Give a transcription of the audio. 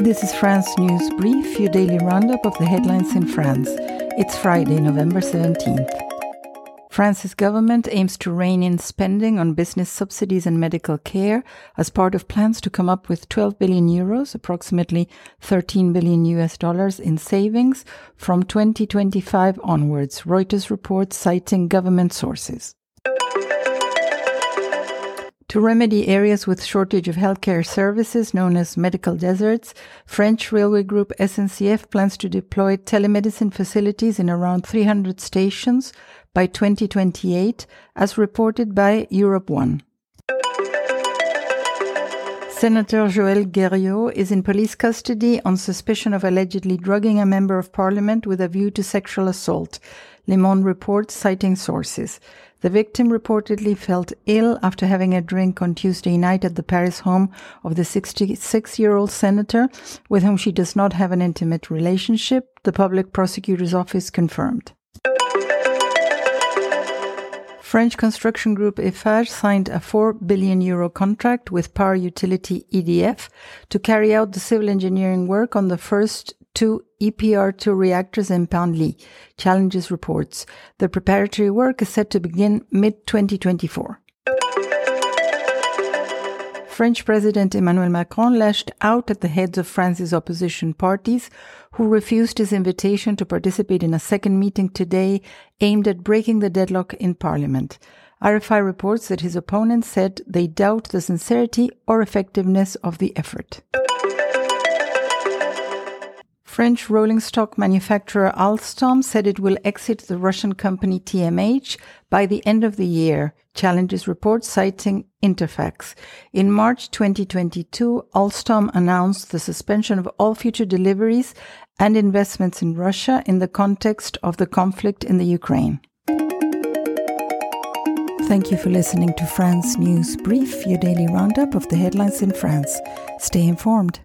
This is France News Brief, your daily roundup of the headlines in France. It's Friday, November 17th. France's government aims to rein in spending on business subsidies and medical care as part of plans to come up with 12 billion euros, approximately 13 billion US dollars in savings from 2025 onwards, Reuters reports citing government sources. To remedy areas with shortage of healthcare services known as medical deserts, French railway group SNCF plans to deploy telemedicine facilities in around 300 stations by 2028, as reported by Europe 1. Senator Joël Guerriau is in police custody on suspicion of allegedly drugging a member of parliament with a view to sexual assault. Le Monde reports citing sources. The victim reportedly felt ill after having a drink on Tuesday night at the Paris home of the 66 year old senator, with whom she does not have an intimate relationship, the public prosecutor's office confirmed. French construction group Eiffage signed a 4 billion euro contract with power utility EDF to carry out the civil engineering work on the first two EPR2 reactors in Penly. Challenges reports. The preparatory work is set to begin mid 2024. French President Emmanuel Macron lashed out at the heads of France's opposition parties who refused his invitation to participate in a second meeting today aimed at breaking the deadlock in parliament. RFI reports that his opponents said they doubt the sincerity or effectiveness of the effort. French rolling stock manufacturer Alstom said it will exit the Russian company TMH by the end of the year, challenges report citing Interfax. In March 2022, Alstom announced the suspension of all future deliveries and investments in Russia in the context of the conflict in the Ukraine. Thank you for listening to France News Brief, your daily roundup of the headlines in France. Stay informed.